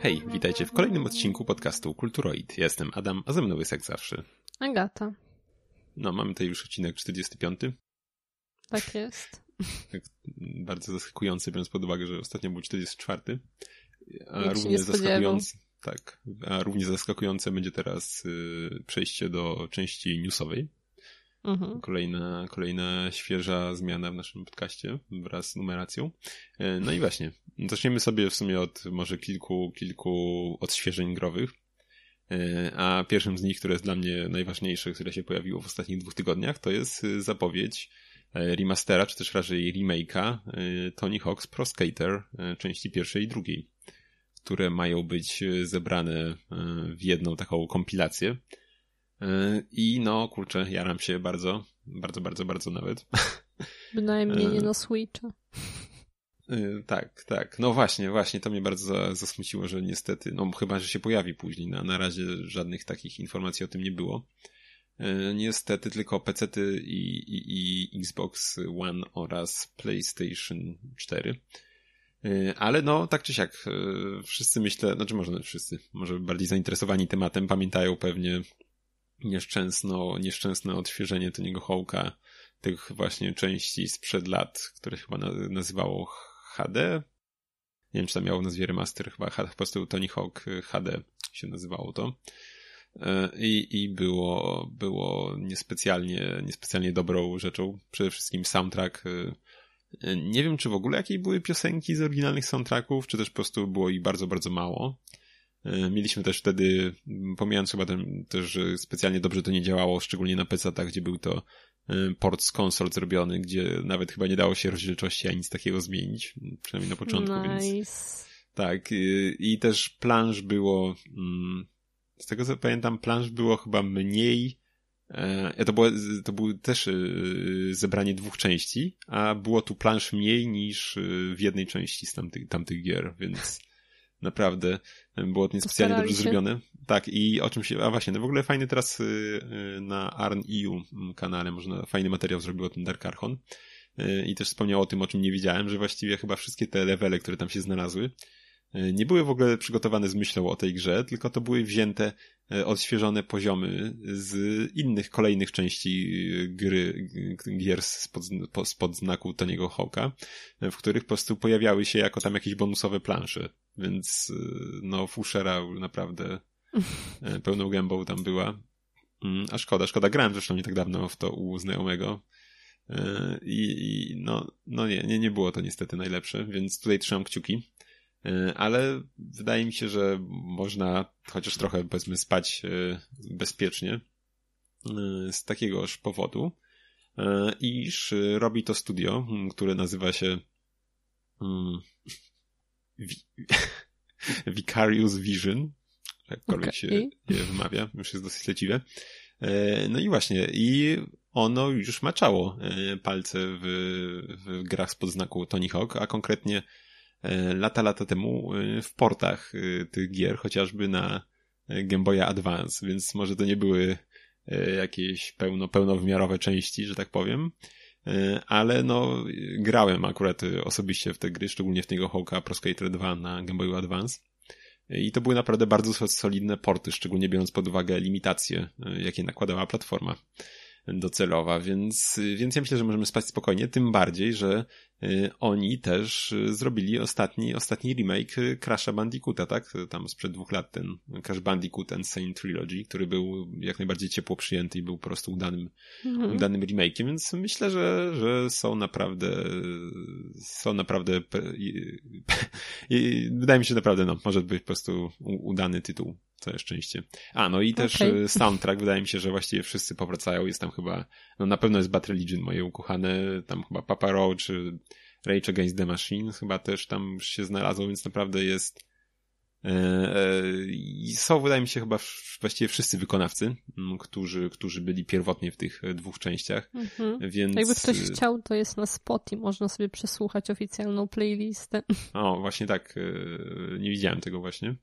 Hej, witajcie w kolejnym odcinku podcastu Kulturoid. Ja jestem Adam, a ze mną jest jak zawsze. Agata. No, mamy tutaj już odcinek 45. Tak jest. Tak, bardzo zaskakujący, biorąc pod uwagę, że ostatnio był 44. A Nikt równie zaskakujące, tak, a równie zaskakujące będzie teraz y, przejście do części newsowej. Mhm. Kolejna, kolejna świeża zmiana w naszym podcaście wraz z numeracją. E, No i właśnie, zaczniemy sobie w sumie od może kilku, kilku odświeżeń growych. E, A pierwszym z nich, które jest dla mnie najważniejsze, które się pojawiło w ostatnich dwóch tygodniach, to jest y, zapowiedź e, remastera, czy też raczej remake'a e, Tony Hawk's Pro Skater e, części pierwszej i drugiej, które mają być e, zebrane e, w jedną taką kompilację. E, I no, kurczę, jaram się bardzo, bardzo, bardzo, bardzo nawet. Bynajmniej nie E. na Switcha. Y, Tak, tak. No właśnie, właśnie, to mnie bardzo za- zasmuciło, że niestety, no chyba, że się pojawi później, na, na razie żadnych takich informacji o tym nie było. Y, Niestety tylko PC-ty i, i, i Xbox One oraz PlayStation 4. Y, Ale no, tak czy siak, y, wszyscy myślę, znaczy może wszyscy, może bardziej zainteresowani tematem pamiętają pewnie nieszczęsno, nieszczęsne odświeżenie Tony'ego Hawk'a tych właśnie części sprzed lat, które chyba na, nazywało HD. Nie wiem, czy tam miało nazwie remaster, chyba po prostu Tony Hawk y, HD się nazywało to. E, I, i było, było niespecjalnie, niespecjalnie dobrą rzeczą. Przede wszystkim soundtrack. y, y, Nie wiem, czy w ogóle jakie były piosenki z oryginalnych soundtracków, czy też po prostu było ich bardzo, bardzo mało. E, Mieliśmy też wtedy, pomijając chyba ten, też, że specjalnie dobrze to nie działało, szczególnie na PC-tach, gdzie był to e, port z konsol zrobiony, gdzie nawet chyba nie dało się rozdzielczości ani nic takiego zmienić, przynajmniej na początku, więc Nice. tak. y, I też planż było, mm, z tego co pamiętam, planż było chyba mniej, e, to było, to było też zebranie dwóch części, a było tu planż mniej niż w jednej części z tamtych, tamtych gier, więc naprawdę było to niespecjalnie dobrze się. zrobione. Tak, i o czym się, a właśnie, no w ogóle fajny teraz y, y, na ARN.eu kanale, można fajny materiał zrobił o tym Dark Archon. Y, I też wspomniał o tym, o czym nie wiedziałem, że właściwie chyba wszystkie te levele, które tam się znalazły, nie były w ogóle przygotowane z myślą o tej grze, tylko to były wzięte, y, odświeżone poziomy z innych, kolejnych części y, gry, gier spod, po- spod znaku Tony'ego Hawka, w których po prostu pojawiały się jako tam jakieś bonusowe plansze. Więc, no, Fushera naprawdę pełną gębą tam była. Mm, A szkoda, szkoda. Grałem zresztą nie tak dawno w to u znajomego. I, i no, no nie, nie, nie było to niestety najlepsze, więc tutaj trzymam kciuki. Yy, Ale wydaje mi się, że można chociaż trochę powiedzmy spać yy, bezpiecznie yy, z takiegoż powodu, iż robi to studio, mm, które nazywa się mm, Vi- Vicarious Vision, jakkolwiek się Okej. je wymawia, już jest dosyć leciwe. No i właśnie, i ono już maczało palce w, w grach spod znaku Tony Hawk, a konkretnie lata, lata temu e, w portach e, tych gier, chociażby na e, Game Boya Advance, więc może to nie były e, jakieś pełno, pełnowymiarowe części, że tak powiem, E, ale no grałem akurat e, osobiście w te gry, szczególnie w tego Hawka Pro Skater 2 na Game Boyu Advance. I to były naprawdę bardzo so- solidne porty, szczególnie biorąc pod uwagę limitacje, jakie nakładała platforma docelowa, więc, więc ja myślę, że możemy spać spokojnie, tym bardziej, że oni też y, zrobili ostatni, ostatni remake y, Crash'a Bandicoota, tak? Tam sprzed dwóch lat ten Crash Bandicoot and Sane Trilogy, który był jak najbardziej ciepło przyjęty i był po prostu udanym Mhm. udanym remake'iem, więc myślę, że, że są naprawdę są naprawdę i, i wydaje mi się, naprawdę no, może być po prostu udany tytuł. Całe szczęście. A, no i też Okej. e, soundtrack, wydaje mi się, że właściwie wszyscy powracają. Jest tam chyba, no na pewno jest Bad Religion, moje ukochane, tam chyba Papa Roach, czy Rage Against the Machine chyba też tam się znalazło, więc naprawdę jest e, e, i są, wydaje mi się, chyba właściwie wszyscy wykonawcy, którzy, którzy byli pierwotnie w tych e, dwóch częściach, Mhm. więc... Jakby ktoś chciał, to jest na Spotify, można sobie przesłuchać oficjalną playlistę. O, właśnie tak, nie widziałem tego właśnie.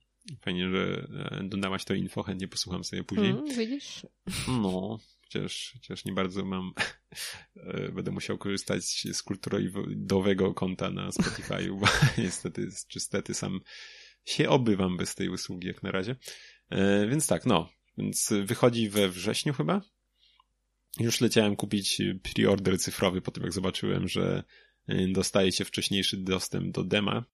Fajnie, że dodałaś to info, chętnie posłucham sobie później. Mm, widzisz? No, chociaż, chociaż nie bardzo mam, e, będę musiał korzystać z kulturowego konta na Spotify, bo niestety, czy stety sam się obywam bez tej usługi jak na razie. E, więc tak, no. Więc wychodzi we wrześniu chyba. Już leciałem kupić preorder cyfrowy po tym, jak zobaczyłem, że e, dostaje się wcześniejszy dostęp do dema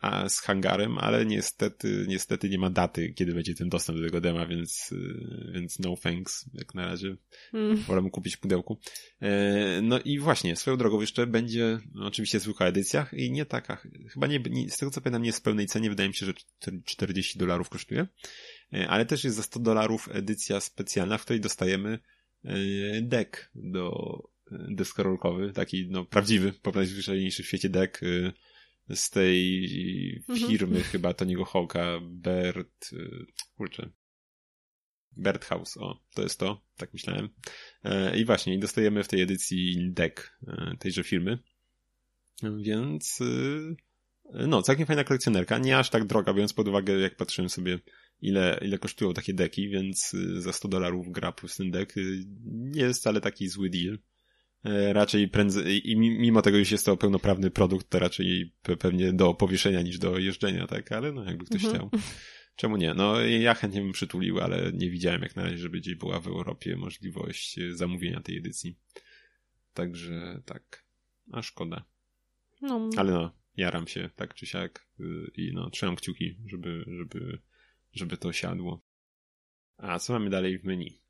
a z hangarem, ale niestety, niestety nie ma daty, kiedy będzie ten dostęp do tego dema, więc, więc no thanks, jak na razie. Mm. Wolę kupić w pudełku. No i właśnie, swoją drogą jeszcze będzie no, oczywiście zwykła edycja i nie taka, chyba nie, nie, z tego co pamiętam nie jest w pełnej cenie, wydaje mi się, że 40 dolarów kosztuje. Ale też jest za 100 dolarów edycja specjalna, w której dostajemy deck do deskorolkowy, taki no prawdziwy, po najzwyczajniejszy w świecie deck z tej mhm. firmy mhm. chyba Tony'ego Hawka, Bert, kurczę, Bert House, o, to jest to, tak myślałem. I właśnie, dostajemy w tej edycji deck tejże firmy. Więc, no, całkiem fajna kolekcjonerka, nie aż tak droga, biorąc pod uwagę, jak patrzyłem sobie ile, ile kosztują takie deki, więc y, za 100 dolarów gra plus ten dek y, nie jest wcale taki zły deal. E, raczej prędzej, i mimo tego, że jest to pełnoprawny produkt, to raczej pewnie do powieszenia niż do jeżdżenia, tak? Ale no, jakby ktoś mhm. chciał. Czemu nie? No, ja chętnie bym przytulił, ale nie widziałem jak na razie, żeby gdzieś była w Europie możliwość y, zamówienia tej edycji. Także tak. A szkoda. No. Ale no, jaram się tak czy siak i no, trzymam kciuki, żeby, żeby żeby to siadło. A co mamy dalej w menu?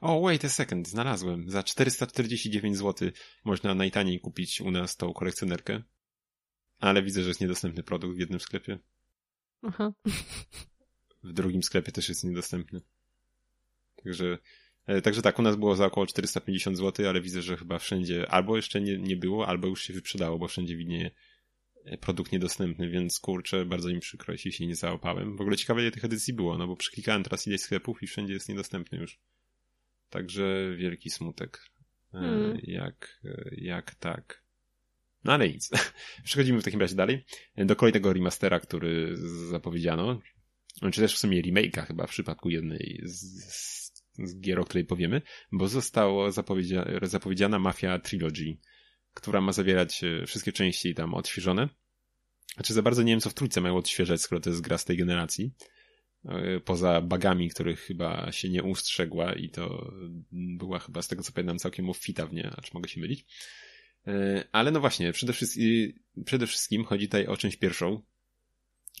O, wait a second, znalazłem. Za 449 zł można najtaniej kupić u nas tą kolekcjonerkę. Ale widzę, że jest niedostępny produkt w jednym sklepie. Aha. W drugim sklepie też jest niedostępny. Także, e, także tak, u nas było za około 450 zł, ale widzę, że chyba wszędzie albo jeszcze nie, nie było, albo już się wyprzedało, bo wszędzie widnieje produkt niedostępny, więc kurczę, bardzo mi przykro, jeśli się nie załapałem. W ogóle ciekawe, ile tych edycji było, no bo przeklikałem teraz ileś sklepów i wszędzie jest niedostępny już. Także wielki smutek. Mm. Jak, e, jak tak. No ale nic. Przechodzimy w takim razie dalej do kolejnego remastera, który zapowiedziano. Czy też w sumie remake'a chyba w przypadku jednej z, z, z gier, o której powiemy, bo została zapowiedzia zapowiedziana Mafia Trilogy która ma zawierać e, wszystkie części tam odświeżone. Znaczy za bardzo nie wiem, co w trójce mają odświeżać, skoro to jest gra z tej generacji. E, poza bagami, których chyba się nie ustrzegła i to była chyba z tego co pamiętam całkiem obfita w nie, acz mogę się mylić. E, ale no właśnie, przede wszystkim, przede wszystkim chodzi tutaj o część pierwszą,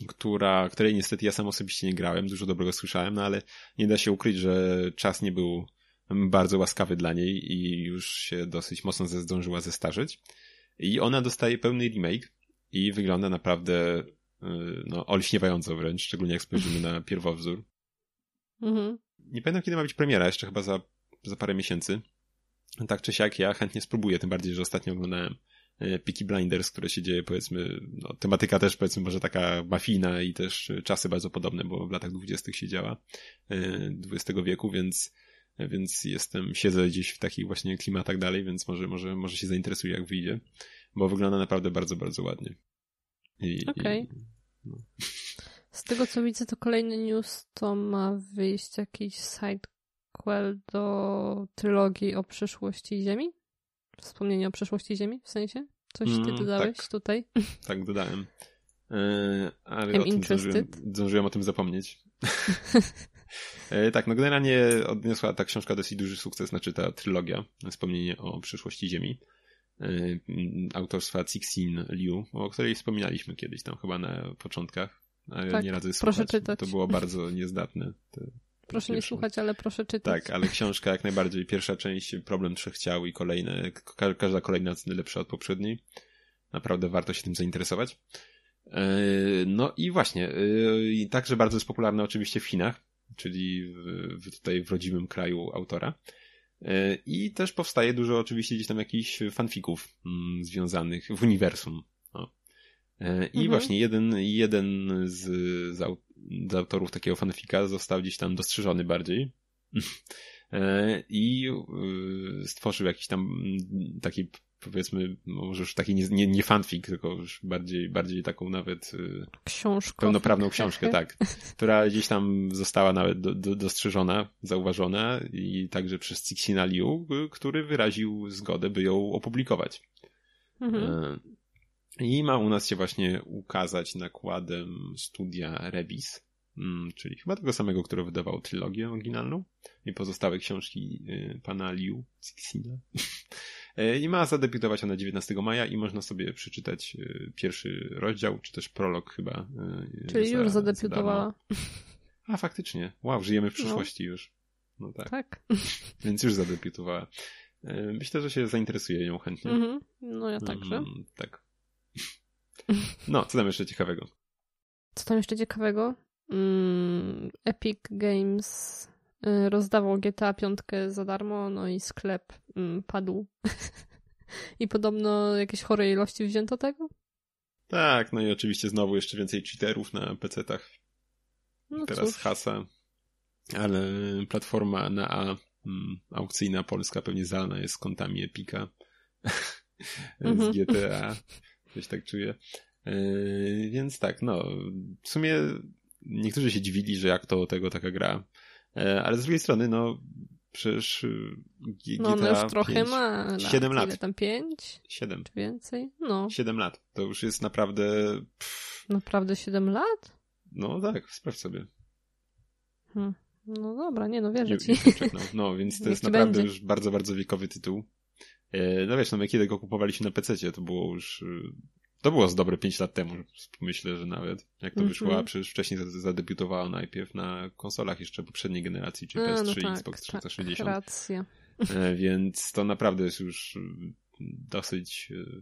która, której niestety ja sam osobiście nie grałem, dużo dobrego słyszałem, no ale nie da się ukryć, że czas nie był bardzo łaskawy dla niej i już się dosyć mocno zdążyła zestarzeć. I ona dostaje pełny remake i wygląda naprawdę y, no, olśniewająco wręcz, szczególnie jak spojrzymy na pierwowzór. Mhm. Nie pamiętam, kiedy ma być premiera, jeszcze chyba za, za parę miesięcy. Tak czy siak ja chętnie spróbuję, tym bardziej, że ostatnio oglądałem y, Peaky Blinders, które się dzieje, powiedzmy, no, tematyka też, powiedzmy, może taka mafijna i też czasy bardzo podobne, bo w latach dwudziestych się działa XX y, wieku, więc więc jestem, siedzę gdzieś w takich właśnie klimatach dalej, więc może, może, może się zainteresuję jak wyjdzie, bo wygląda naprawdę bardzo, bardzo ładnie. Okej. Okay. No. Z tego co widzę, to kolejny news to ma wyjść jakiś sidequel do trylogii o przyszłości Ziemi? Wspomnienie o przyszłości Ziemi, w sensie? Coś ty mm, dodałeś tak. tutaj? Tak, dodałem. Yy, ale I'm o tym zdążyłem, zdążyłem o tym zapomnieć. E, tak, no generalnie odniosła ta książka dosyć duży sukces, znaczy ta trylogia, wspomnienie o przyszłości Ziemi, e, autorstwa Cixin Liu, o której wspominaliśmy kiedyś tam chyba na początkach, ale tak, nie radzę słuchać. Proszę czytać. To było bardzo niezdatne. proszę nie słuchać, ale proszę czytać. Tak, ale książka jak najbardziej, pierwsza część, Problem Trzech Ciał i kolejne, każda kolejna lepsza od poprzedniej. Naprawdę warto się tym zainteresować. E, no i właśnie, także bardzo jest popularna oczywiście w Chinach czyli w tutaj w rodzimym kraju autora. E, I też powstaje dużo oczywiście gdzieś tam jakichś fanfików mm, związanych w uniwersum. O. E, I mhm. właśnie jeden, jeden z, z, autorów takiego fanfika został gdzieś tam dostrzeżony bardziej e, i stworzył jakiś tam taki powiedzmy, może już taki nie, nie, nie fanfic, tylko już bardziej, bardziej taką nawet y, książkę. Pełnoprawną książkę, tak. Która gdzieś tam została nawet do, do, dostrzeżona, zauważona i także przez Cixina Liu, który wyraził zgodę, by ją opublikować. Mhm. E, I ma u nas się właśnie ukazać nakładem studia Rebis, mm, czyli chyba tego samego, które wydawał trylogię oryginalną i pozostałe książki y, pana Liu Cixina. E, I ma zadebiutować ona 19 maja i można sobie przeczytać y, pierwszy rozdział, czy też prolog chyba. Y, czyli za, już zadebiutowała. A faktycznie. Wow, żyjemy w no. przyszłości no. już. No tak. Tak. Więc już zadebiutowała. E, myślę, że się zainteresuje ją chętnie. Mm -hmm. No ja także. Mm, tak. No, co tam jeszcze ciekawego? Co tam jeszcze ciekawego? Mm, Epic Games rozdawał GTA 5 za darmo, no i sklep mm, padł. I podobno jakieś chore ilości wzięto tego? Tak, no i oczywiście znowu jeszcze więcej cheaterów na PC-tach. No Teraz cóż. hasa. Ale platforma na A, mm, aukcyjna polska pewnie zalana jest kontami Epika z mhm. GTA. Coś tak czuję. Yy, więc tak, no, w sumie niektórzy się dziwili, że jak to tego taka gra. Yy, ale z drugiej strony, no, przecież GTA No, no już trochę 5, ma lat. 7 lat. Ile tam 5? 7. Czy więcej? No. 7 lat. To już jest naprawdę... Pff. Naprawdę 7 lat? No tak, sprawdź sobie. Hmm. No dobra, nie no, wierzę ci. No, więc to jest naprawdę będzie. już bardzo, bardzo wiekowy tytuł. Yy, no wiesz, no my kiedy go kupowaliśmy na PC, to było już to było z dobre 5 lat temu, myślę, że nawet. Jak to mm -hmm. wyszło, a przecież wcześniej zadebiutowała najpierw na konsolach jeszcze poprzedniej generacji, czy PS3 no tak, Xbox 360. Tak, racja. E, więc to naprawdę jest już mm, dosyć e,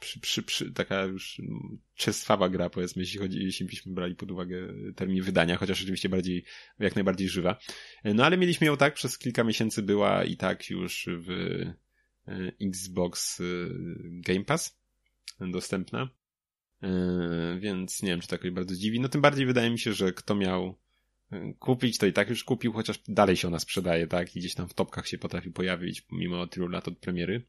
przy, przy, przy, taka już czerstwawa gra, powiedzmy, jeśli chodzi, jeśli byśmy brali pod uwagę termin wydania, chociaż oczywiście bardziej, jak najbardziej żywa. E, no ale mieliśmy ją tak, przez kilka miesięcy była i tak już w Xbox Game Pass dostępna. Yy, więc nie wiem, czy to jakoś bardzo dziwi. No tym bardziej wydaje mi się, że kto miał yy, kupić, to i tak już kupił, chociaż dalej się ona sprzedaje, tak? I gdzieś tam w topkach się potrafi pojawić, mimo tylu lat od premiery.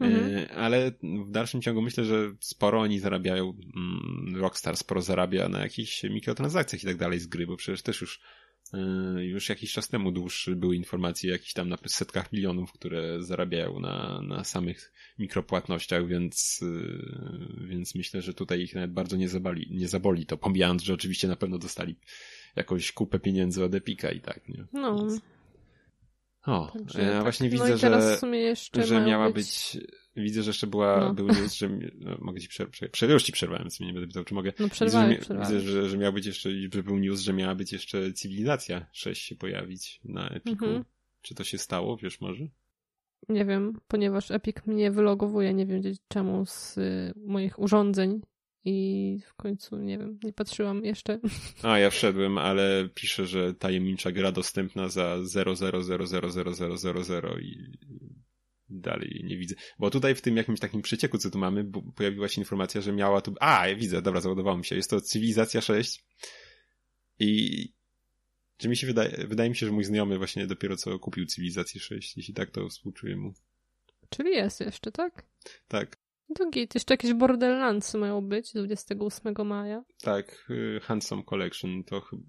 Yy, mhm. Ale w dalszym ciągu myślę, że sporo oni zarabiają, mm, Rockstar sporo zarabia na jakichś mikrotransakcjach i tak dalej z gry, bo przecież też już już jakiś czas temu dłuższy były informacje o jakichś tam na setkach milionów, które zarabiają na, na samych mikropłatnościach, więc, y, więc myślę, że tutaj ich nawet bardzo nie zaboli, nie zaboli to, pomijając, że oczywiście na pewno dostali jakąś kupę pieniędzy od Epika i tak, nie? No. Więc... O, Także, ja tak. właśnie no widzę, że, że miała być... być... Widzę, że jeszcze była, no. był news, że no, mogę ci przerwać, prze, już ci przerwałem, więc mnie nie będę pytał, czy mogę. No przerwałem, widzę, że, widzę że, że miał być jeszcze, że był news, że miała być jeszcze Cywilizacja 6 się pojawić na Epiku. Mhm. Czy to się stało, wiesz może? Nie wiem, ponieważ Epic mnie wylogowuje, nie wiem czemu z y, moich urządzeń i w końcu, nie wiem, nie patrzyłam jeszcze. A, ja wszedłem, ale piszę, że tajemnicza gra dostępna za 0000000 i dalej nie widzę. Bo tutaj w tym jakimś takim przecieku, co tu mamy, pojawiła się informacja, że miała tu... A, ja widzę, dobra, załadowało mi się. Jest to Cywilizacja 6 i czy mi się wydaje, wydaje mi się, że mój znajomy właśnie dopiero co kupił Cywilizację 6. Jeśli tak, to współczuję mu. Czyli jest jeszcze, tak? Tak. To git. Jeszcze jakieś Borderlands mają być 28 maja. Tak, y, Handsome Collection to chyba...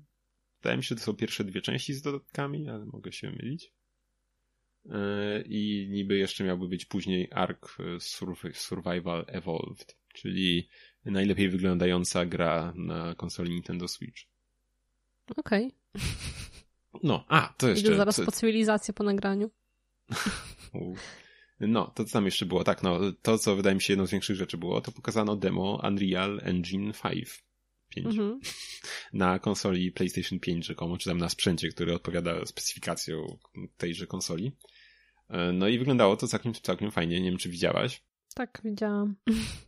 Wydaje mi się, że to są pierwsze dwie części z dodatkami, ale mogę się mylić. Y, I niby jeszcze miałby być później Ark y, Survival Evolved, czyli najlepiej wyglądająca gra na konsoli Nintendo Switch. Okej. Okay. No, a, to jeszcze... Idę zaraz co... po cywilizację po nagraniu. No, to co tam jeszcze było? Tak, no, to co wydaje mi się jedną z większych rzeczy było, to pokazano demo Unreal Engine 5. 5. Mhm. Na konsoli PlayStation 5 rzekomo, czy tam na sprzęcie, który odpowiada specyfikacją tejże konsoli. E, no i wyglądało to całkiem, całkiem fajnie, nie wiem czy widziałaś. Tak, widziałam.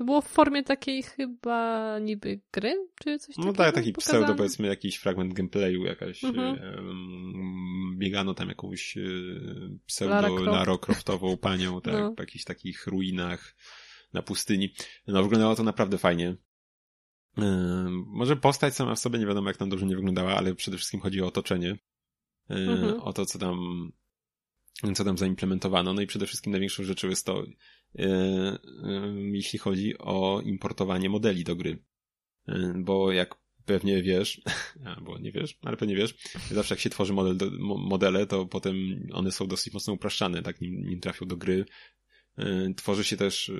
To było w formie takiej chyba niby gry, czy coś no takiego? No tak, taki pokazane? pseudo powiedzmy jakiś fragment gameplayu, jakaś mhm. um, biegano tam jakąś e, pseudo Lara, Croft. Lara Croftową panią, tak, no. w jakichś takich ruinach na pustyni. No wyglądało to naprawdę fajnie. Um, może postać sama w sobie nie wiadomo jak tam dobrze nie wyglądała, ale przede wszystkim chodzi o otoczenie. Mhm. O to, co tam co tam zaimplementowano. No i przede wszystkim największą rzeczą jest to, E, e, jeśli chodzi o importowanie modeli do gry. E, bo jak pewnie wiesz, albo nie wiesz, ale pewnie wiesz, zawsze jak się tworzy model modele, to potem one są dosyć mocno upraszczane, tak, nim, nim trafią do gry, Tworzy się też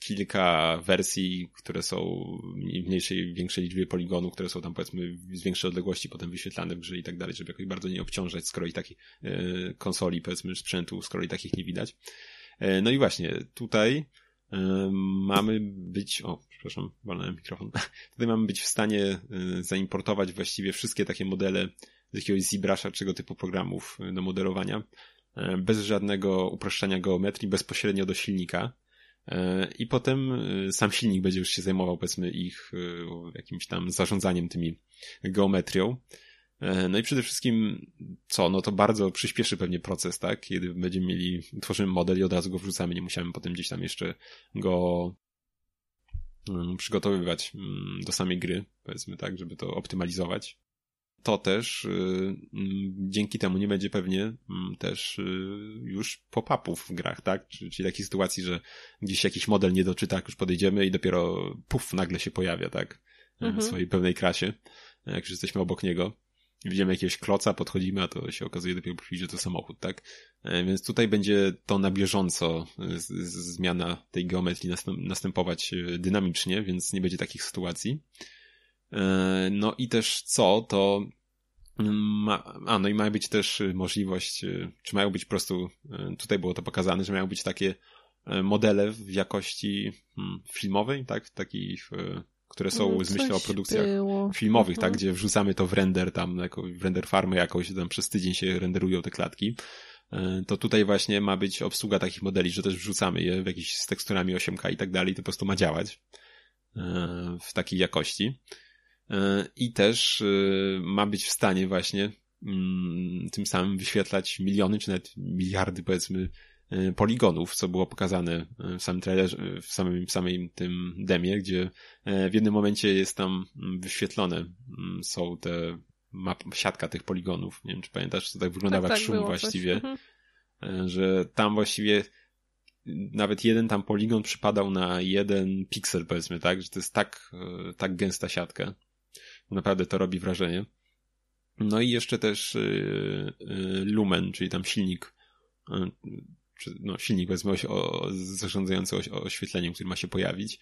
kilka wersji, które są w mniejszej, większej liczbie poligonów, które są tam powiedzmy z większej odległości potem wyświetlane w grze i tak dalej, żeby jakoś bardzo nie obciążać skoro i takich konsoli, powiedzmy sprzętu, skoro i takich nie widać. No i właśnie, tutaj mamy być, o, przepraszam, walnąłem mikrofon. Tutaj mamy być w stanie zaimportować właściwie wszystkie takie modele z jakiegoś ZBrush'a, czego typu programów do modelowania, e, bez żadnego uproszczenia geometrii, bezpośrednio do silnika. I potem sam silnik będzie już się zajmował, powiedzmy, ich jakimś tam zarządzaniem tymi geometrią. E, no i przede wszystkim, co? No to bardzo przyspieszy pewnie proces, tak? Kiedy będziemy mieli, tworzymy model i od razu go wrzucamy, nie musiałem potem gdzieś tam jeszcze go mm, przygotowywać mm, do samej gry, powiedzmy tak, żeby to optymalizować. To też y, mm, dzięki temu nie będzie pewnie też y, już pop-upów w grach, tak? Czyli, czyli takiej sytuacji, że gdzieś jakiś model nie doczyta, jak już podejdziemy i dopiero puf, nagle się pojawia, tak? Mhm. W swojej pełnej krasie, jak już jesteśmy obok niego widzimy jakiegoś kloca, podchodzimy, a to się okazuje dopiero po chwili, że to samochód, tak? E, więc tutaj będzie to na bieżąco e, z, z, zmiana tej geometrii następować e, dynamicznie, więc nie będzie takich sytuacji. No i też co, to ma, a no i ma być też możliwość, czy mają być po prostu, tutaj było to pokazane, że mają być takie modele w jakości hmm, filmowej, tak? Takich które są no, z myślą o produkcjach było. filmowych, tak, mhm. gdzie wrzucamy to w render tam, jako, w render farmy jakoś, tam przez tydzień się renderują te klatki. E, to tutaj właśnie ma być obsługa takich modeli, że też wrzucamy je w jakieś z teksturami 8K i tak dalej, to po prostu ma działać e, w takiej jakości. E, I też ma być w stanie właśnie mm, tym samym wyświetlać miliony, czy nawet miliardy, powiedzmy, Y, poligonów, co było pokazane w samym trailerze, w samym, w samym tym demie, gdzie w jednym momencie jest tam mm, wyświetlone, mm, są te map, siatka tych poligonów. Nie wiem, czy pamiętasz, to tak wyglądała tak, jak tak, szum właściwie, mhm. że tam właściwie nawet jeden tam poligon przypadał na jeden piksel, powiedzmy, tak, że to jest tak, tak gęsta siatka. Naprawdę to robi wrażenie. No i jeszcze też Lumen, czyli tam silnik no, silnik powiedzmy o, zarządzający oświetleniem, który ma się pojawić,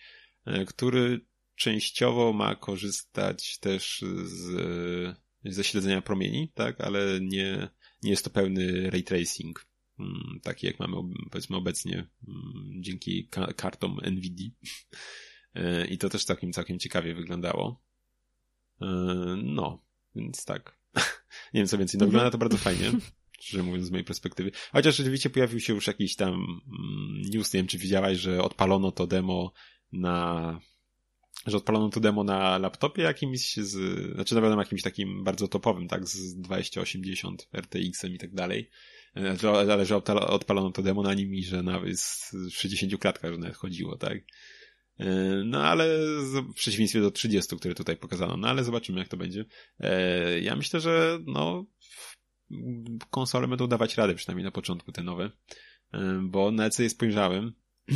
który częściowo ma korzystać też z, ze śledzenia promieni, tak, ale nie, nie jest to pełny ray tracing, mm, taki jak mamy powiedzmy obecnie mm, dzięki kartom NVIDIA. I to też całkiem, całkiem ciekawie wyglądało. E, no, więc tak. nie wiem co więcej, no wygląda to bardzo fajnie szczerze mówiąc z mojej perspektywy. Chociaż rzeczywiście pojawił się już jakiś tam mm, news, nie wiem czy widziałaś, że odpalono to demo na że odpalono to demo na laptopie jakimś z, znaczy na pewno jakimś takim bardzo topowym, tak, z 2080 RTX-em i tak dalej. E, ale że odpalono to demo na nim i że nawet z 60 klatkach że nawet chodziło, tak. E, no ale w przeciwieństwie do 30, które tutaj pokazano, no ale zobaczymy jak to będzie. E, ja myślę, że no konsole będą dawać radę, przynajmniej na początku te nowe, e, bo na EC spojrzałem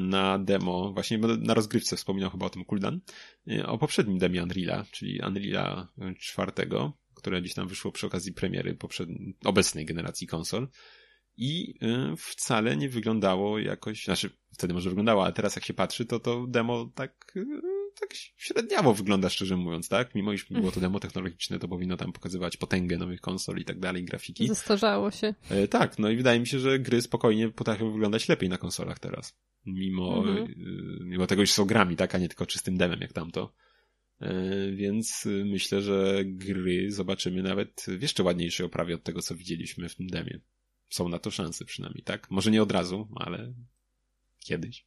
na demo, właśnie na rozgrywce wspominał chyba o tym Kuldan, o poprzednim demie Unreala, czyli Unreala 4, które gdzieś tam wyszło przy okazji premiery poprzedniej, obecnej generacji konsol i e, wcale nie wyglądało jakoś, znaczy wtedy może wyglądało, ale teraz jak się patrzy, to to demo tak tak średniawo wygląda, szczerze mówiąc, tak? Mimo iż było to demo technologiczne, to powinno tam pokazywać potęgę nowych konsol i tak dalej, grafiki. Zestarzało się. E, tak, no i wydaje mi się, że gry spokojnie potrafią wyglądać lepiej na konsolach teraz. Mimo, mhm. e, mimo tego, że są grami, tak? A nie tylko czystym demem, jak tamto. E, więc myślę, że gry zobaczymy nawet w jeszcze ładniejszej oprawie od tego, co widzieliśmy w tym demie. Są na to szanse przynajmniej, tak? Może nie od razu, ale kiedyś.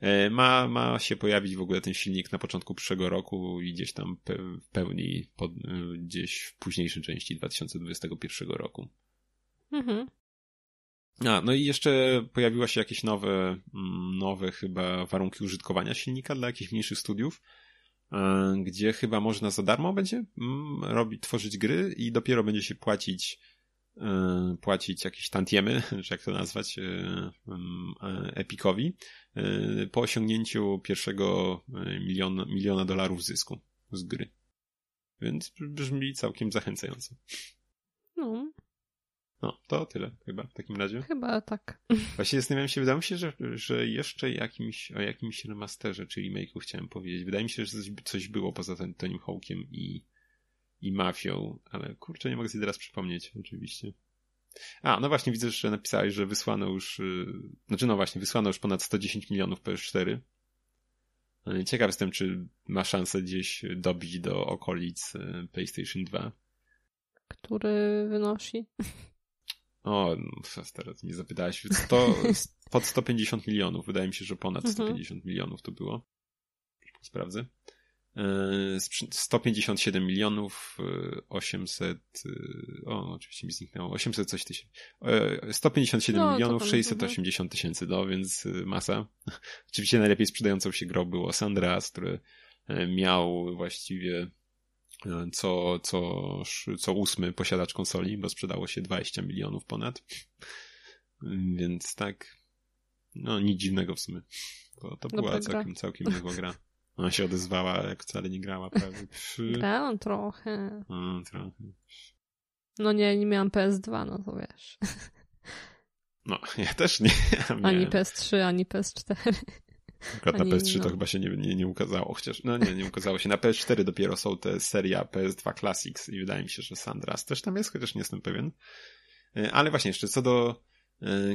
E, ma, ma się pojawić w ogóle ten silnik na początku przyszłego roku i gdzieś tam w pełni pod, e, gdzieś w późniejszej części 2021 roku. Mhm. A, no i jeszcze pojawiła się jakieś nowe, mm, nowe chyba warunki użytkowania silnika dla jakichś mniejszych studiów, e, gdzie chyba można za darmo będzie mm, robić, tworzyć gry i dopiero będzie się płacić płacić jakieś tantiemy, czy jak to nazwać, e, e, Epicowi, po osiągnięciu pierwszego miliona, miliona dolarów zysku z gry. Więc brzmi całkiem zachęcająco. No. No, to tyle chyba w takim razie. Chyba tak. Właśnie zastanawiam się, wydaje mi się, że, że jeszcze jakimś, o jakimś remasterze czy remake'u chciałem powiedzieć. Wydaje mi się, że coś, coś było poza ten Tonym Hawkiem i, i Mafią, ale kurczę, nie mogę sobie teraz przypomnieć oczywiście. A, no właśnie, widzę, że napisałeś, że wysłano już, yy, znaczy no właśnie, wysłano już ponad 110 milionów PS4. Ciekaw jestem, czy ma szansę gdzieś dobić do okolic y, PlayStation 2. Który wynosi? O, no, teraz nie zapytałeś. To pod 150 milionów. Wydaje mi się, że ponad 150 mhm. milionów to było. Sprawdzę. 157 e, milionów 800 e, e, o oczywiście mi zniknęło 800 coś tysięcy 157 no, milionów 680 mhm. tysięcy no więc masa oczywiście najlepiej sprzedającą się grą było Sandras który miał właściwie co, co, co ósmy posiadacz konsoli, bo sprzedało się 20 milionów ponad. Więc tak, no nic dziwnego w sumie. To, to była całkiem, całkiem niezła gra. Ona się odezwała, jak wcale nie grała prawie. Grałam trochę. A, trochę. No nie, nie miałam PS2, no to wiesz. No, ja też nie. Ja ani PS3, ani PS4. Akurat na PS3 no. to chyba się nie, nie, nie ukazało, chociaż no nie, nie ukazało się. Na PS4 dopiero są te seria PS2 Classics i wydaje mi się, że Sandras też tam jest, chociaż nie jestem pewien. E, ale właśnie jeszcze co do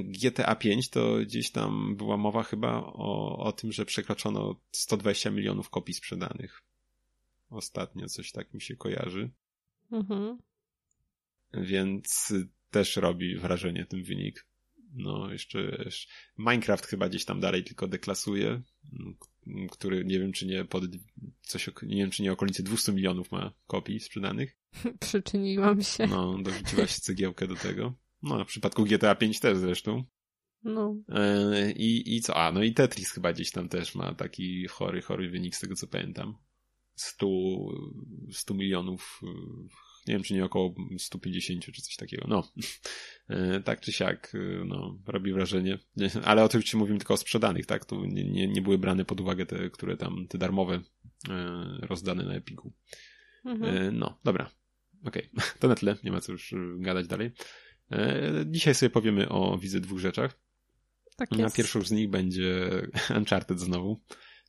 GTA 5, to gdzieś tam była mowa chyba o, o tym, że przekroczono 120 milionów kopii sprzedanych. Ostatnio coś tak mi się kojarzy. Mhm. Więc też robi wrażenie ten wynik. No, jeszcze, jeszcze Minecraft chyba gdzieś tam dalej tylko deklasuje, który nie wiem, czy nie pod coś, nie wiem, czy nie okolice 200 milionów ma kopii sprzedanych. Przyczyniłam się. No, dorzuciłaś cegiełkę do tego. No, w przypadku GTA 5 też zresztą. No. E, I, I co? A, no i Tetris chyba gdzieś tam też ma taki chory, chory wynik z tego co pamiętam. 100, 100 milionów nie wiem, czy nie około 150 czy coś takiego. No, e, tak czy siak, e, no, robi wrażenie. Ale oczywiście mówimy tylko o sprzedanych, tak? Tu nie, nie, nie były brane pod uwagę te, które tam, te darmowe e, rozdane na Epiku. Mhm. No, dobra. Okej, okay. to na tyle, nie ma co już gadać dalej. Dzisiaj sobie powiemy o wizy dwóch rzeczach. Tak jest. Na pierwszą z nich będzie Uncharted znowu.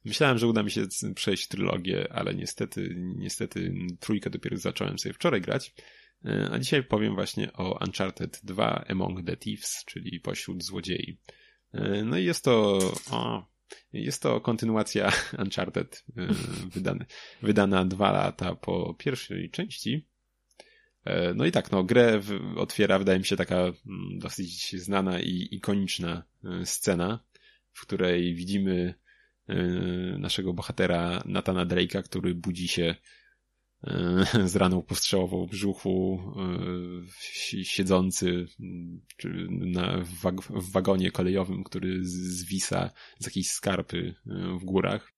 Myślałem, że uda mi się przejść trylogię, ale niestety, niestety trójkę dopiero zacząłem sobie wczoraj grać. E, a dzisiaj powiem właśnie o Uncharted 2 Among the Thieves, czyli pośród złodziei. E, no i jest to, o, jest to kontynuacja Uncharted, e, wydane, wydana dwa lata po pierwszej części. No i tak, no, grę otwiera, wydaje mi się, taka mm, dosyć znana i ikoniczna scena, w której widzimy Y, naszego bohatera Natana Drake'a, który budzi się z raną postrzałową w brzuchu, siedzący w wagonie kolejowym, który zwisa z jakiejś skarpy w górach.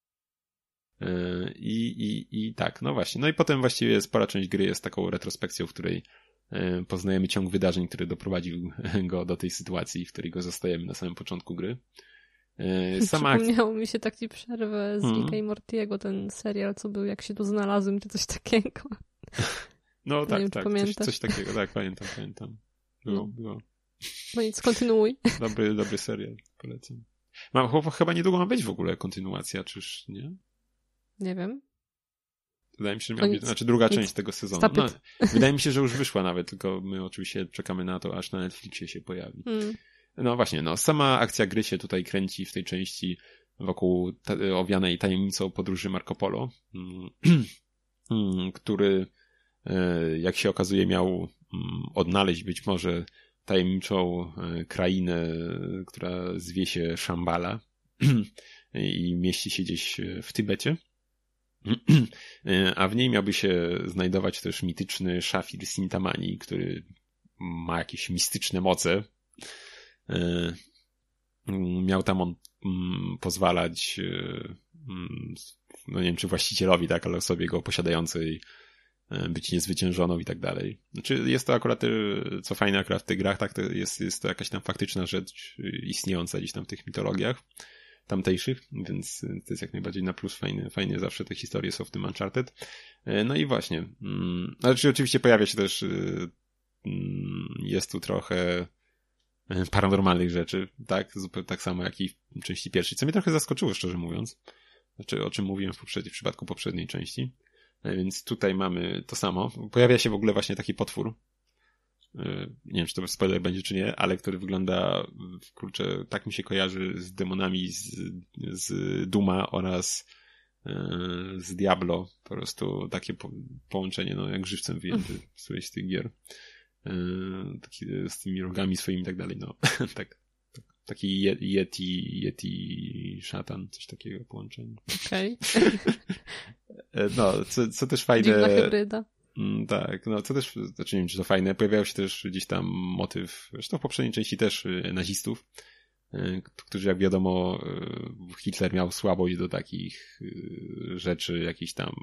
I, i, I tak, no właśnie. No i potem właściwie spora część gry jest taką retrospekcją, w której poznajemy ciąg wydarzeń, który doprowadził go do tej sytuacji, w której go zostajemy na samym początku gry. E, sama Przypomniało mi się taki przerwę z hmm. Ricka i Mortiego, ten serial, co był Jak się tu znalazłem, czy coś takiego. No tak, wiem, tak, coś, coś, takiego, tak, pamiętam, pamiętam. Było, no. było. No nic, kontynuuj. Dobry, dobry serial, polecam. Ma, chyba niedługo ma być w ogóle kontynuacja, czyż nie? Nie wiem. Wydaje mi się, że miała być, znaczy druga nic. część tego sezonu. No, wydaje mi się, że już wyszła nawet, tylko my oczywiście czekamy na to, aż na Netflixie się pojawi. Hmm. No właśnie, no sama akcja gry się tutaj kręci w tej części wokół owianej tajemnicą podróży Marco Polo, mm, który, e, jak się okazuje, miał mm, odnaleźć być może tajemniczą e, krainę, która zwie się Shambhala i mieści się gdzieś w Tybecie. A w niej miałby się znajdować też mityczny Shafir Sintamani, który ma jakieś mistyczne moce, E, miał tam on mm, pozwalać, e, mm, no nie wiem czy właścicielowi, tak, ale osobie go posiadającej e, być niezwyciężoną i tak dalej. Znaczy jest to akurat, co fajne akurat w tych grach, tak, to jest, jest to jakaś tam faktyczna rzecz istniejąca gdzieś tam w tych mitologiach tamtejszych, więc to jest jak najbardziej na plus fajne, fajnie zawsze te historie są w tym Uncharted. No i właśnie, mm, znaczy oczywiście pojawia się też mm, jest tu trochę paranormalnych rzeczy, tak? Zupełnie tak samo jak i w części pierwszej, co mnie trochę zaskoczyło, szczerze mówiąc. Znaczy, o czym mówiłem w, poprzedniej, w przypadku poprzedniej części. Więc tutaj mamy to samo. Pojawia się w ogóle właśnie taki potwór. E, nie wiem, czy to spoiler będzie, czy nie, ale który wygląda, kurczę, tak mi się kojarzy z demonami z, z Duma oraz z Diablo. Po prostu takie po, połączenie, no jak żywcem wyjęty z tych gier. Taki, z tymi rogami swoimi i tak dalej, no. tak, tak. Taki Yeti, Yeti szatan, coś takiego połączenie. Okej. Okay. no, co, co też fajne. Dziwna hybryda. Mm, tak, no co też, znaczy nie wiem, czy to fajne, pojawiał się też gdzieś tam motyw, zresztą w poprzedniej części też y, nazistów, y, którzy jak wiadomo y, Hitler miał słabość do takich rzeczy, jakichś tam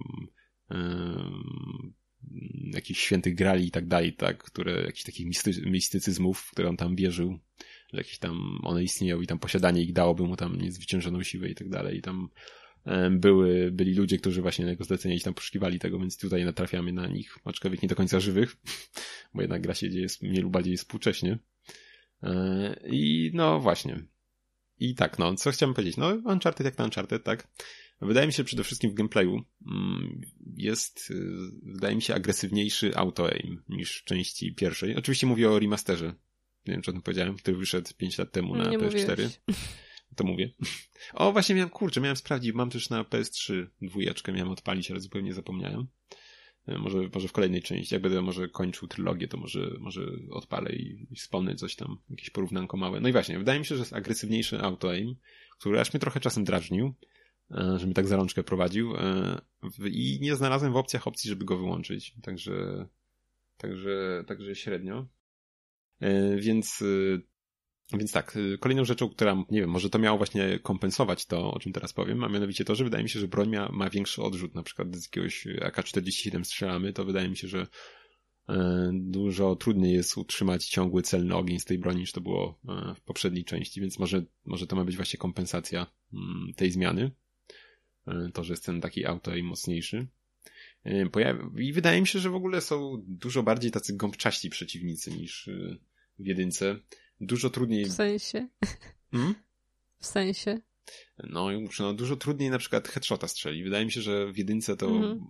jakichś świętych grali i tak dalej, tak, które, jakichś takich misty, mistycyzmów, w które on tam wierzył, że jakieś tam one istnieją i tam posiadanie ich dałoby mu tam niezwyciężoną siłę i tak dalej i tam były, byli ludzie, którzy właśnie na jego zlecenie tam poszukiwali tego, więc tutaj natrafiamy na nich, aczkolwiek nie do końca żywych, bo jednak gra się dzieje mniej lub bardziej współcześnie. E, I no właśnie. I tak, no, co chciałem powiedzieć? No, Uncharted jak na Uncharted, tak? Wydaje mi się przede wszystkim w gameplayu mm, jest, y, wydaje mi się, agresywniejszy auto-aim niż w części pierwszej. Oczywiście mówię o remasterze. Nie wiem, czy o tym powiedziałem, który wyszedł 5 lat temu na nie PS4. Mówiłeś. To mówię. O, właśnie miałem, kurczę, miałem sprawdzić, mam też na PS3 dwójeczkę, miałem odpalić, ale zupełnie zapomniałem. E, może, może w kolejnej części, jak będę może kończył trylogię, to może, może odpalę i, i wspomnę coś tam, jakieś porównanko małe. No i właśnie, wydaje mi się, że jest agresywniejszy auto-aim, który aż mnie trochę czasem drażnił, e, że mi tak za rączkę prowadził e, i nie znalazłem w opcjach opcji, żeby go wyłączyć. Także, także, także średnio. Więc więc tak, y, kolejną rzeczą, która, nie wiem, może to miało właśnie kompensować to, o czym teraz powiem, a mianowicie to, że wydaje mi się, że broń ma, ma większy odrzut, na przykład z jakiegoś AK-47 strzelamy, to wydaje mi się, że e, dużo trudniej jest utrzymać ciągły celny ogień z tej broni niż to było e, w poprzedniej części, więc może, może to ma być właśnie kompensacja mm, tej zmiany. E, to, że jest ten taki auto i mocniejszy. I wydaje mi się, że w ogóle są dużo bardziej tacy gąbczaści przeciwnicy niż w jedynce dużo trudniej. W sensie? Hmm? W sensie? No, no, dużo trudniej na przykład headshota strzeli. Wydaje mi się, że w jedynce to mm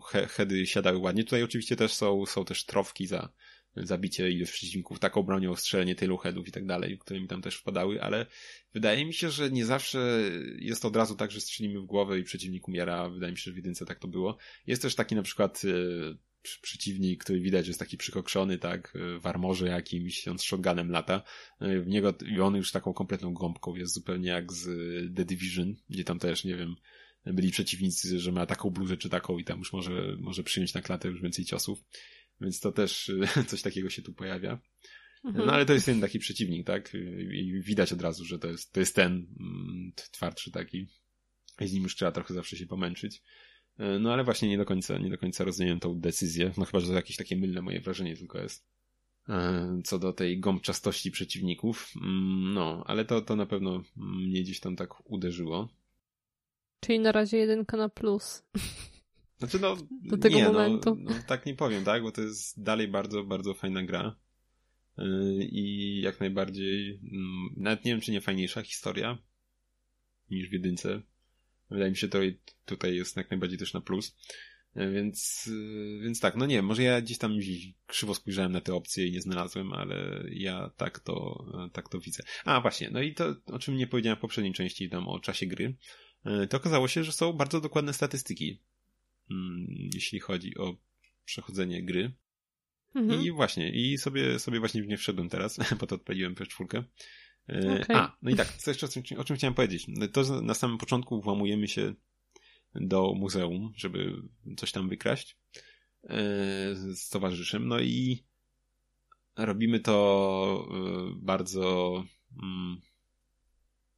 he heady siadały ładnie. Tutaj oczywiście też są, są też trofki za zabicie ilość przeciwników taką bronią, strzelenie tylu headów i tak dalej, które mi tam też wpadały, ale wydaje mi się, że nie zawsze jest od razu tak, że strzelimy w głowę i przeciwnik umiera. Wydaje mi się, że w jedynce tak to było. Jest też taki na przykład e, przeciwnik, który widać, jest taki przykokszony, tak, w armorze jakimś, on z shotgunem lata. No w niego, i on już taką kompletną gąbką jest zupełnie jak z The Division, gdzie tam też, nie wiem, byli przeciwnicy, że ma taką bluzę czy taką i tam już może, może przyjąć na klatę już więcej ciosów. Więc to też coś takiego się tu pojawia. No ale to jest ten taki przeciwnik, tak? I widać od razu, że to jest, to jest ten mm, twardszy taki. I z nim już trzeba trochę zawsze się pomęczyć. E, no ale właśnie nie do końca, nie do końca rozumiem tą decyzję. No chyba, że to jakieś takie mylne moje wrażenie tylko jest. E, co do tej gąbczastości przeciwników. Mm, no, ale to, to na pewno mnie gdzieś tam tak uderzyło. Czyli na razie jedynka na plus. Znaczy no, do tego nie, no, momentu. No, no, tak nie powiem, tak? Bo to jest dalej bardzo, bardzo fajna gra. E, I jak najbardziej, mm, nawet nie wiem, czy nie fajniejsza historia niż w jedynce. Wydaje mi się, to tutaj jest jak najbardziej też na plus. E, więc, e, więc tak, no nie może ja gdzieś tam krzywo spojrzałem na te opcje i nie znalazłem, ale ja tak to, e, tak to widzę. A właśnie, no i to, o czym nie powiedziałem w poprzedniej części, tam o czasie gry, to okazało się, że są bardzo dokładne statystyki, mm, jeśli chodzi o przechodzenie gry. Mhm. I właśnie, i sobie, sobie właśnie w nie wszedłem teraz, po to odpaliłem PS4. E, okay. A, no i tak, co jeszcze o czym, o czym chciałem powiedzieć. To na samym początku włamujemy się do muzeum, żeby coś tam wykraść e, z towarzyszem. No i robimy to e, bardzo. Mm,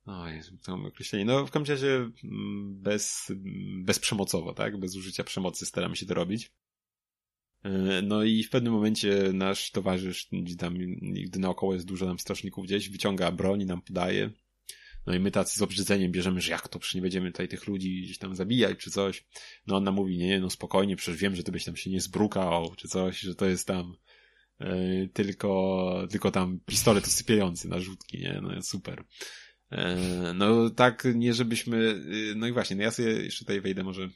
o Jezu, to mam określenie. No, w każdym razie mm, bez, bezprzemocowo, tak? Bez użycia przemocy staramy się to robić. E, no i w pewnym momencie nasz towarzysz, tam, gdy naokoło jest dużo nam strażników gdzieś, wyciąga broń i nam podaje. No i my tacy z obrzydzeniem bierzemy, że jak to, przecież nie będziemy tutaj tych ludzi gdzieś tam zabijać czy coś. No on nam mówi, nie, no spokojnie, przecież wiem, że ty byś tam się nie zbrukał czy coś, że to jest tam yy, tylko, tylko tam pistolet usypiający na rzutki, nie? No super. Yy, no tak, nie żebyśmy, yy, no i właśnie, no ja sobie jeszcze tutaj wejdę może,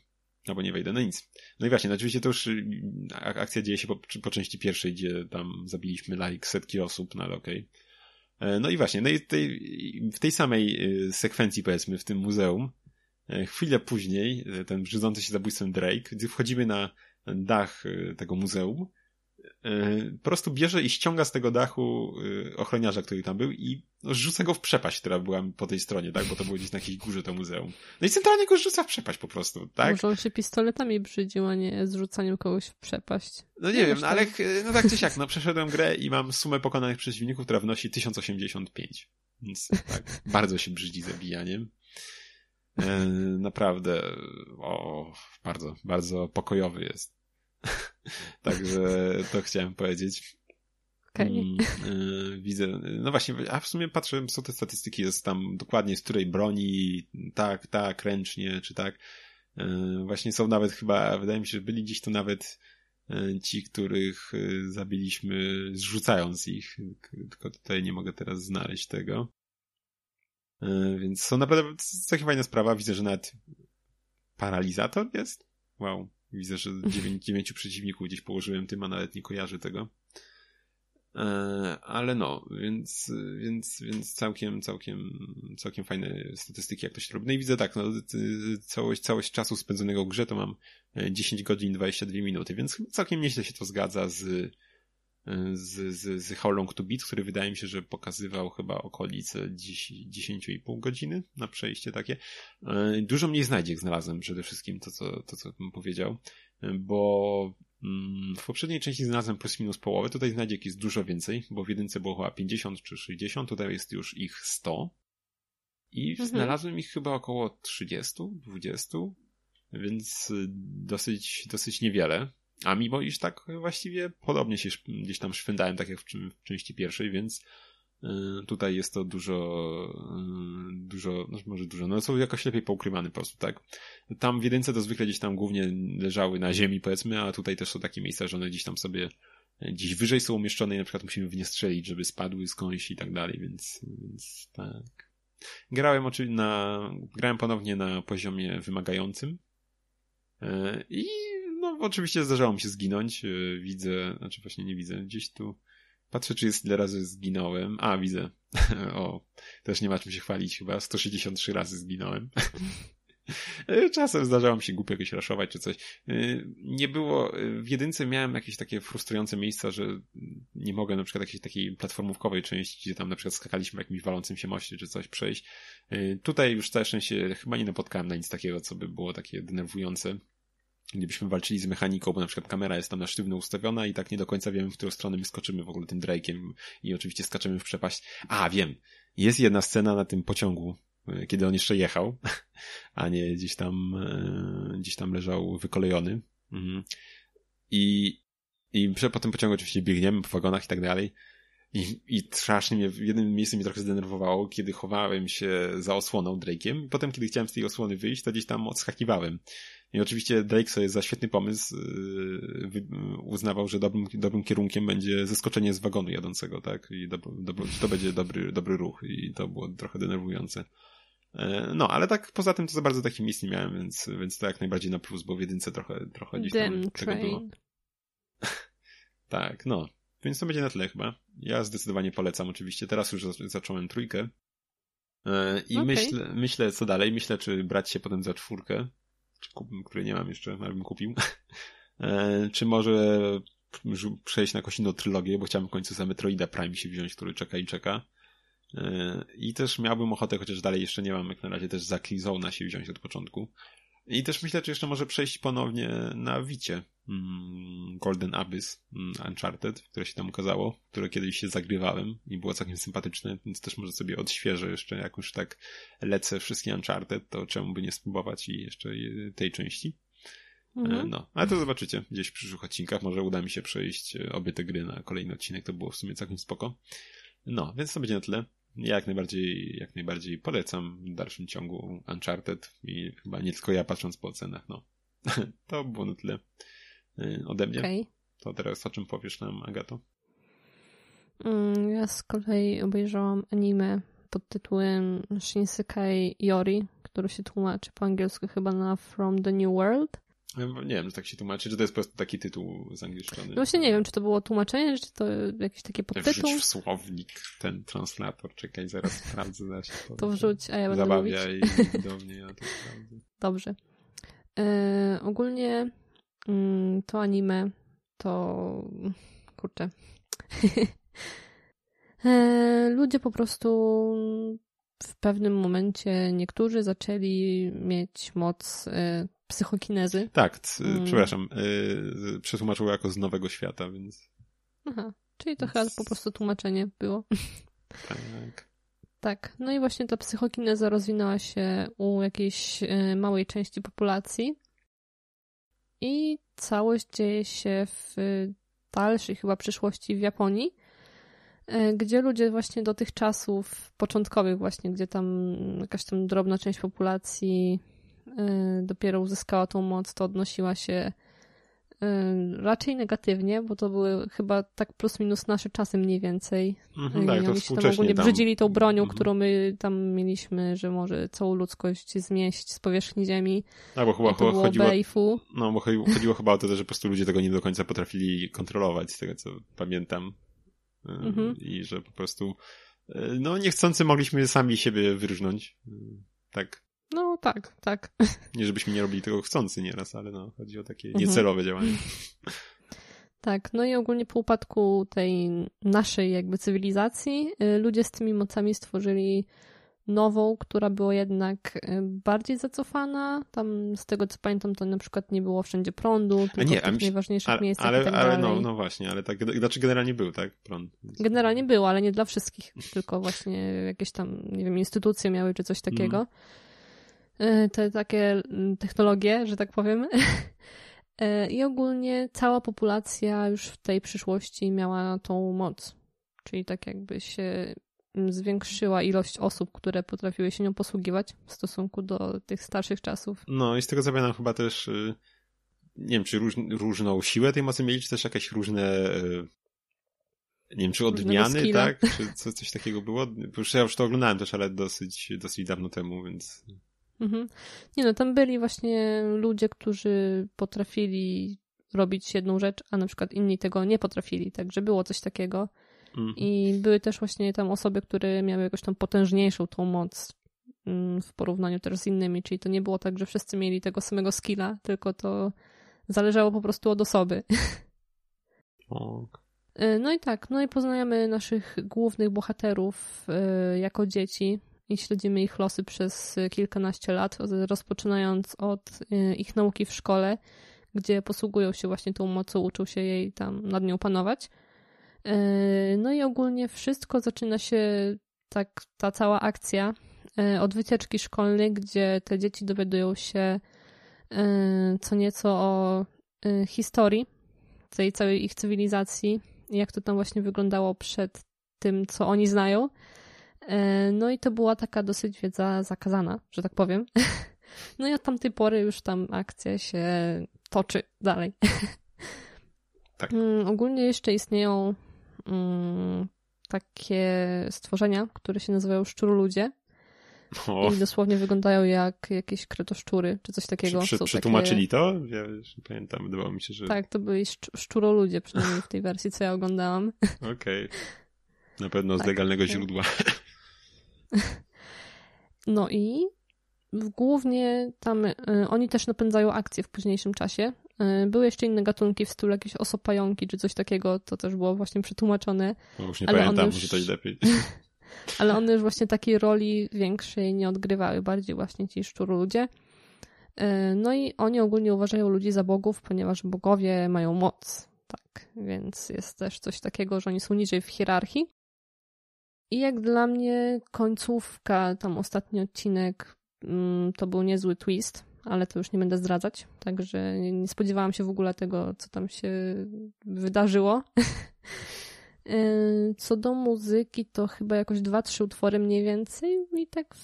albo nie wejdę, no nic. No i właśnie, no oczywiście to już akcja dzieje się po, po części pierwszej, gdzie tam zabiliśmy like setki osób, no ale okej. Okay. No i właśnie, no i tej, w tej samej sekwencji, powiedzmy, w tym muzeum, chwilę później, ten brzydzący się zabójstwem Drake, gdy wchodzimy na dach tego muzeum, E, po prostu bierze i ściąga z tego dachu e, ochroniarza, który tam był i no, rzuca go w przepaść, która była po tej stronie, tak? Bo to było gdzieś na jakiejś górze to muzeum. No i centralnie go rzuca w przepaść po prostu, tak? Może on się pistoletami brzydził, a nie zrzucaniem kogoś w przepaść. No nie, nie wiem, no, ale no tak czy siak, no przeszedłem grę i mam sumę pokonanych przeciwników, która wnosi 1085. Więc tak, bardzo się brzydzi zabijaniem. E, naprawdę, o, bardzo, bardzo pokojowy jest. Także to chciałem powiedzieć. Okay. Yy, widzę, no właśnie, a w sumie patrzę, są te statystyki, jest tam dokładnie z której broni, tak, tak, ręcznie, czy tak. Yy, właśnie są nawet chyba, wydaje mi się, że byli gdzieś tu nawet yy, ci, których zabiliśmy zrzucając ich, tylko tutaj nie mogę teraz znaleźć tego. Więc są naprawdę całkiem fajna sprawa, widzę, że nawet paralizator jest. Wow. Widzę, że dziewięciu przeciwników gdzieś położyłem tym, a nawet nie kojarzy tego. E, ale no, więc, więc, więc całkiem, całkiem, całkiem fajne statystyki, jak to się robi. No i widzę tak, no, całość, całość czasu spędzonego w grze to mam 10 e, godzin 22 minuty, więc całkiem nieźle się to zgadza z, z, z, z How Long to Beat, który wydaje mi się, że pokazywał chyba okolice 10,5 godziny na przejście takie. E, dużo mniej znajdziek znalazłem przede wszystkim, to co, to, co bym powiedział, bo mm, w poprzedniej części znalazłem plus minus połowę, tutaj znajdziek jest dużo więcej, bo w jedynce było chyba 50 czy 60, tutaj jest już ich 100 i mhm. znalazłem ich chyba około 30, 20, więc dosyć, dosyć niewiele. A mimo iż tak właściwie podobnie się gdzieś tam szwendałem, tak jak w, w części pierwszej, więc y, tutaj jest to dużo, y, dużo, no może dużo, no są jakoś lepiej poukrywane po prostu, tak? Tam w jedynce to zwykle gdzieś tam głównie leżały na ziemi, powiedzmy, a tutaj też są takie miejsca, że one gdzieś tam sobie gdzieś wyżej są umieszczone i na przykład musimy w nie strzelić, żeby spadły skądś i tak dalej, więc, więc tak. Grałem oczywiście na, grałem ponownie na poziomie wymagającym y, i oczywiście zdarzało mi się zginąć. E, widzę, znaczy właśnie nie widzę, gdzieś tu patrzę, czy jest ile razy zginąłem. A, widzę. o, też nie ma czym się chwalić chyba. 163 razy zginąłem. E, czasem zdarzało mi się głupio jakoś raszować czy coś. E, nie było, w jedynce miałem jakieś takie frustrujące miejsca, że nie mogę na przykład jakiejś takiej platformówkowej części, gdzie tam na przykład skakaliśmy w jakimś walącym się moście czy coś przejść. Tutaj już całe szczęście chyba nie napotkałem na nic takiego, co by było takie denerwujące gdybyśmy walczyli z mechaniką, bo na przykład kamera jest tam na sztywno ustawiona i tak nie do końca wiemy, w którą stronę my skoczymy w ogóle tym Drake'iem i oczywiście skaczemy w przepaść. A, wiem! Jest jedna scena na tym pociągu, e, kiedy on jeszcze jechał, a nie gdzieś tam, e, gdzieś tam leżał wykolejony. Mhm. I, i po tym pociągu oczywiście biegniemy po wagonach i tak dalej. I, I strasznie mnie w jednym miejscu mnie trochę zdenerwowało, kiedy chowałem się za osłoną Drake'iem. Potem, kiedy chciałem z tej osłony wyjść, to gdzieś tam odskakiwałem. I oczywiście Drake sobie za świetny pomysł yy, uznawał, że dobrym, dobrym kierunkiem będzie zeskoczenie z wagonu jadącego, tak? I do, do, to będzie dobry, dobry ruch i to było trochę denerwujące. E, no, ale tak poza tym to za bardzo takich miejsc nie miałem, więc, więc to jak najbardziej na plus, bo w jedynce trochę, trochę gdzieś tam tego było. tak, no. Więc to będzie na tyle chyba. Ja zdecydowanie polecam oczywiście. Teraz już zacząłem trójkę. E, I okay. myślę, myślę co dalej. Myślę, czy brać się potem za czwórkę, który nie mam jeszcze, ale bym kupił. E, czy może przejść na jakąś inną trylogię, bo chciałem w końcu za Metroida Prime się wziąć, który czeka i czeka. E, I też miałbym ochotę, chociaż dalej jeszcze nie mam jak na razie też za Killzone'a się wziąć od początku. I też myślę, czy jeszcze może przejść ponownie na Wicie mm, Golden Abyss mm, Uncharted, które się tam ukazało, które kiedyś się zagrywałem i było całkiem sympatyczne, więc też może sobie odświeżę jeszcze, jak już tak lecę wszystkie Uncharted, to czemu by nie spróbować i jeszcze tej części. Mhm. No, ale to zobaczycie gdzieś w przyszłych odcinkach. Może uda mi się przejść e, obie te gry na kolejny odcinek, to było w sumie całkiem spoko. No, więc to będzie na tyle jak najbardziej, jak najbardziej polecam w dalszym ciągu Uncharted i chyba nie tylko ja patrząc po ocenach, no. to było na tyle y, ode mnie. Okay. To teraz o czym powiesz nam, Agato? Mm, ja z kolei obejrzałam anime pod tytułem Shinsekai Yori, który się tłumaczy po angielsku chyba na From the New World. Nie wiem, czy tak się tłumaczy, czy to jest po prostu taki tytuł zangielszczony. No właśnie nie wiem, czy to było tłumaczenie, czy to jakiś taki podtytuł. Wrzuć w słownik ten translator, czekaj, zaraz sprawdzę. Zaraz to wrzuć, a ja będę Zabawia mówić. do mnie, ja to sprawdzę. Dobrze. E, ogólnie mm, to anime to... kurczę. e, ludzie po prostu w pewnym momencie niektórzy zaczęli mieć moc e, psychokinezy. Tak, mm. przepraszam, yy, przetłumaczyło jako z Nowego Świata, więc... Aha, czyli to chyba po prostu tłumaczenie było. Tak. Tak, no i właśnie ta psychokineza rozwinęła się u jakiejś y, małej części populacji i całość dzieje się w dalszej chyba przyszłości w Japonii, y, gdzie ludzie właśnie do tych czasów początkowych właśnie, gdzie tam jakaś tam drobna część populacji dopiero uzyskała tą moc, to odnosiła się y, raczej negatywnie, bo to były chyba tak plus minus nasze czasy mniej więcej. Mhm, tak, to się tam ogólnie tam... brzydzili tą bronią, mhm. którą my tam mieliśmy, że może całą ludzkość zmieść z powierzchni ziemi. A, bo chyba, to chodziło, No, bo chodziło chyba o to, że po prostu ludzie tego nie do końca potrafili kontrolować, z tego co pamiętam. Y, mhm. I że po prostu no niechcący mogliśmy sami siebie wyrżnąć. Tak. No tak, tak. Nie żebyśmy nie robili tego chcący nieraz, ale no, chodzi o takie mhm. niecelowe działanie. Tak, no i ogólnie po upadku tej naszej jakby cywilizacji y, ludzie z tymi mocami stworzyli nową, która była jednak y, bardziej zacofana. Tam z tego co pamiętam, to na przykład nie było wszędzie prądu, tylko nie, w tych najważniejszych ale, miejscach ale, tak ale no, no właśnie, ale tak, znaczy generalnie był, tak, prąd. Generalnie był, ale nie dla wszystkich, tylko właśnie jakieś tam, nie wiem, instytucje miały czy coś takiego. Mm. E, te takie mm, technologie, że tak powiem. E, I ogólnie cała populacja już w tej przyszłości miała tą moc. Czyli tak jakby się mm, zwiększyła ilość osób, które potrafiły się nią posługiwać w stosunku do tych starszych czasów. No i z tego co pamiętam chyba też y, nie wiem, czy róż, różną siłę tej mocy mieli, czy też jakieś różne y, nie wiem, czy odmiany, tak? Czy co, coś takiego było? Już ja już to oglądałem też, ale dosyć, dosyć dawno temu, więc Mhm. Nie no, tam byli właśnie ludzie, którzy potrafili robić jedną rzecz, a na przykład inni tego nie potrafili, także było coś takiego. Mhm. I były też właśnie tam osoby, które miały jakąś tam potężniejszą tą moc mm, w porównaniu też z innymi, czyli to nie było tak, że wszyscy mieli tego samego skilla, tylko to zależało po prostu od osoby. Okay. No i tak, no i poznajemy naszych głównych bohaterów y, jako dzieci i śledzimy ich losy przez kilkanaście lat, rozpoczynając od y, ich nauki w szkole, gdzie posługują się właśnie tą mocą, uczą się jej tam nad nią panować. Y, no i ogólnie wszystko zaczyna się tak, ta cała akcja y, od wycieczki szkolnej, gdzie te dzieci dowiadują się co nieco o historii tej całej ich cywilizacji, jak to tam właśnie wyglądało przed tym, co oni znają. E, no i to była taka dosyć wiedza zakazana, że tak powiem. No i od tamtej pory już tam akcja się toczy dalej. Tak. Mm, ogólnie jeszcze istnieją mm, takie stworzenia, które się nazywają szczuroludzie. O. I dosłownie wyglądają jak jakieś kretoszczury, czy coś takiego. Przy, przy, przetłumaczyli takie... to? Ja już nie pamiętam, wydawało mi się, że... Tak, to byli szczuroludzie, przynajmniej w tej wersji, co ja oglądałam. Okej. Okay. Na pewno z tak, legalnego tak. źródła. No i głównie tam y, oni też napędzają akcje w późniejszym czasie. Y, były jeszcze inne gatunki w stylu jakieś osopająki czy coś takiego, to też było właśnie przetłumaczone. No już nie ale pamiętam, już... może to i lepiej. ale one już właśnie takiej roli większej nie odgrywały, bardziej właśnie ci szczuru ludzie. Y, no i oni ogólnie uważają ludzi za bogów, ponieważ bogowie mają moc. Tak, więc jest też coś takiego, że oni są niżej w hierarchii. I jak dla mnie końcówka, tam ostatni odcinek, mm, to był niezły twist, ale to już nie będę zdradzać, także nie spodziewałam się w ogóle tego, co tam się wydarzyło. E, co do muzyki, to chyba jakoś dwa, trzy utwory mniej więcej i tak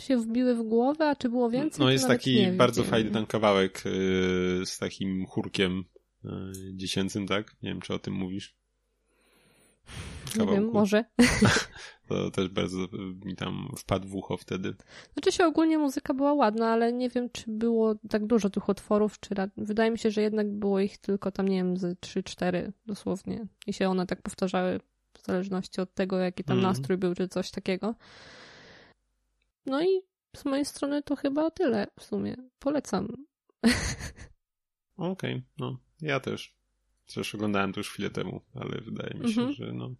się wbiły w głowę, a czy było więcej? No jest taki bardzo wiem. fajny ten kawałek yy, z takim chórkiem yy, dziecięcym, tak? Nie wiem, czy o tym mówisz. Nie wiem, może. To też bardzo mi tam wpadł w ucho wtedy. Znaczy się ogólnie muzyka była ładna, ale nie wiem, czy było tak dużo tych utworów, czy wydaje mi się, że jednak było ich tylko tam, nie wiem, ze 3-4 dosłownie. I się one tak powtarzały w zależności od tego, jaki tam mm. nastrój był, czy coś takiego. No i z mojej strony to chyba tyle w sumie. Polecam. Okej, okay, no ja też. Zresztą oglądałem to już chwilę temu, ale wydaje mi się, mm -hmm. że no.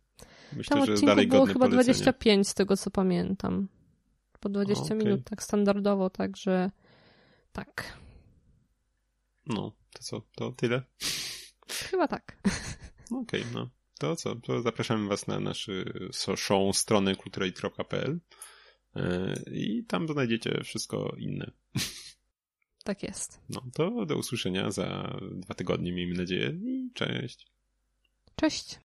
Myślę, Tam że dalej było chyba polecenia. 25 z tego co pamiętam. Po 20 okay. minut tak standardowo, także tak. No, to co? To tyle? Chyba tak. Okej, okay, no. To co? To zapraszamy Was na naszą show stronę kulturalitro.pl e, i tam znajdziecie wszystko inne. Tak jest. No to do usłyszenia za dwa tygodnie, miejmy nadzieję. I cześć. Cześć.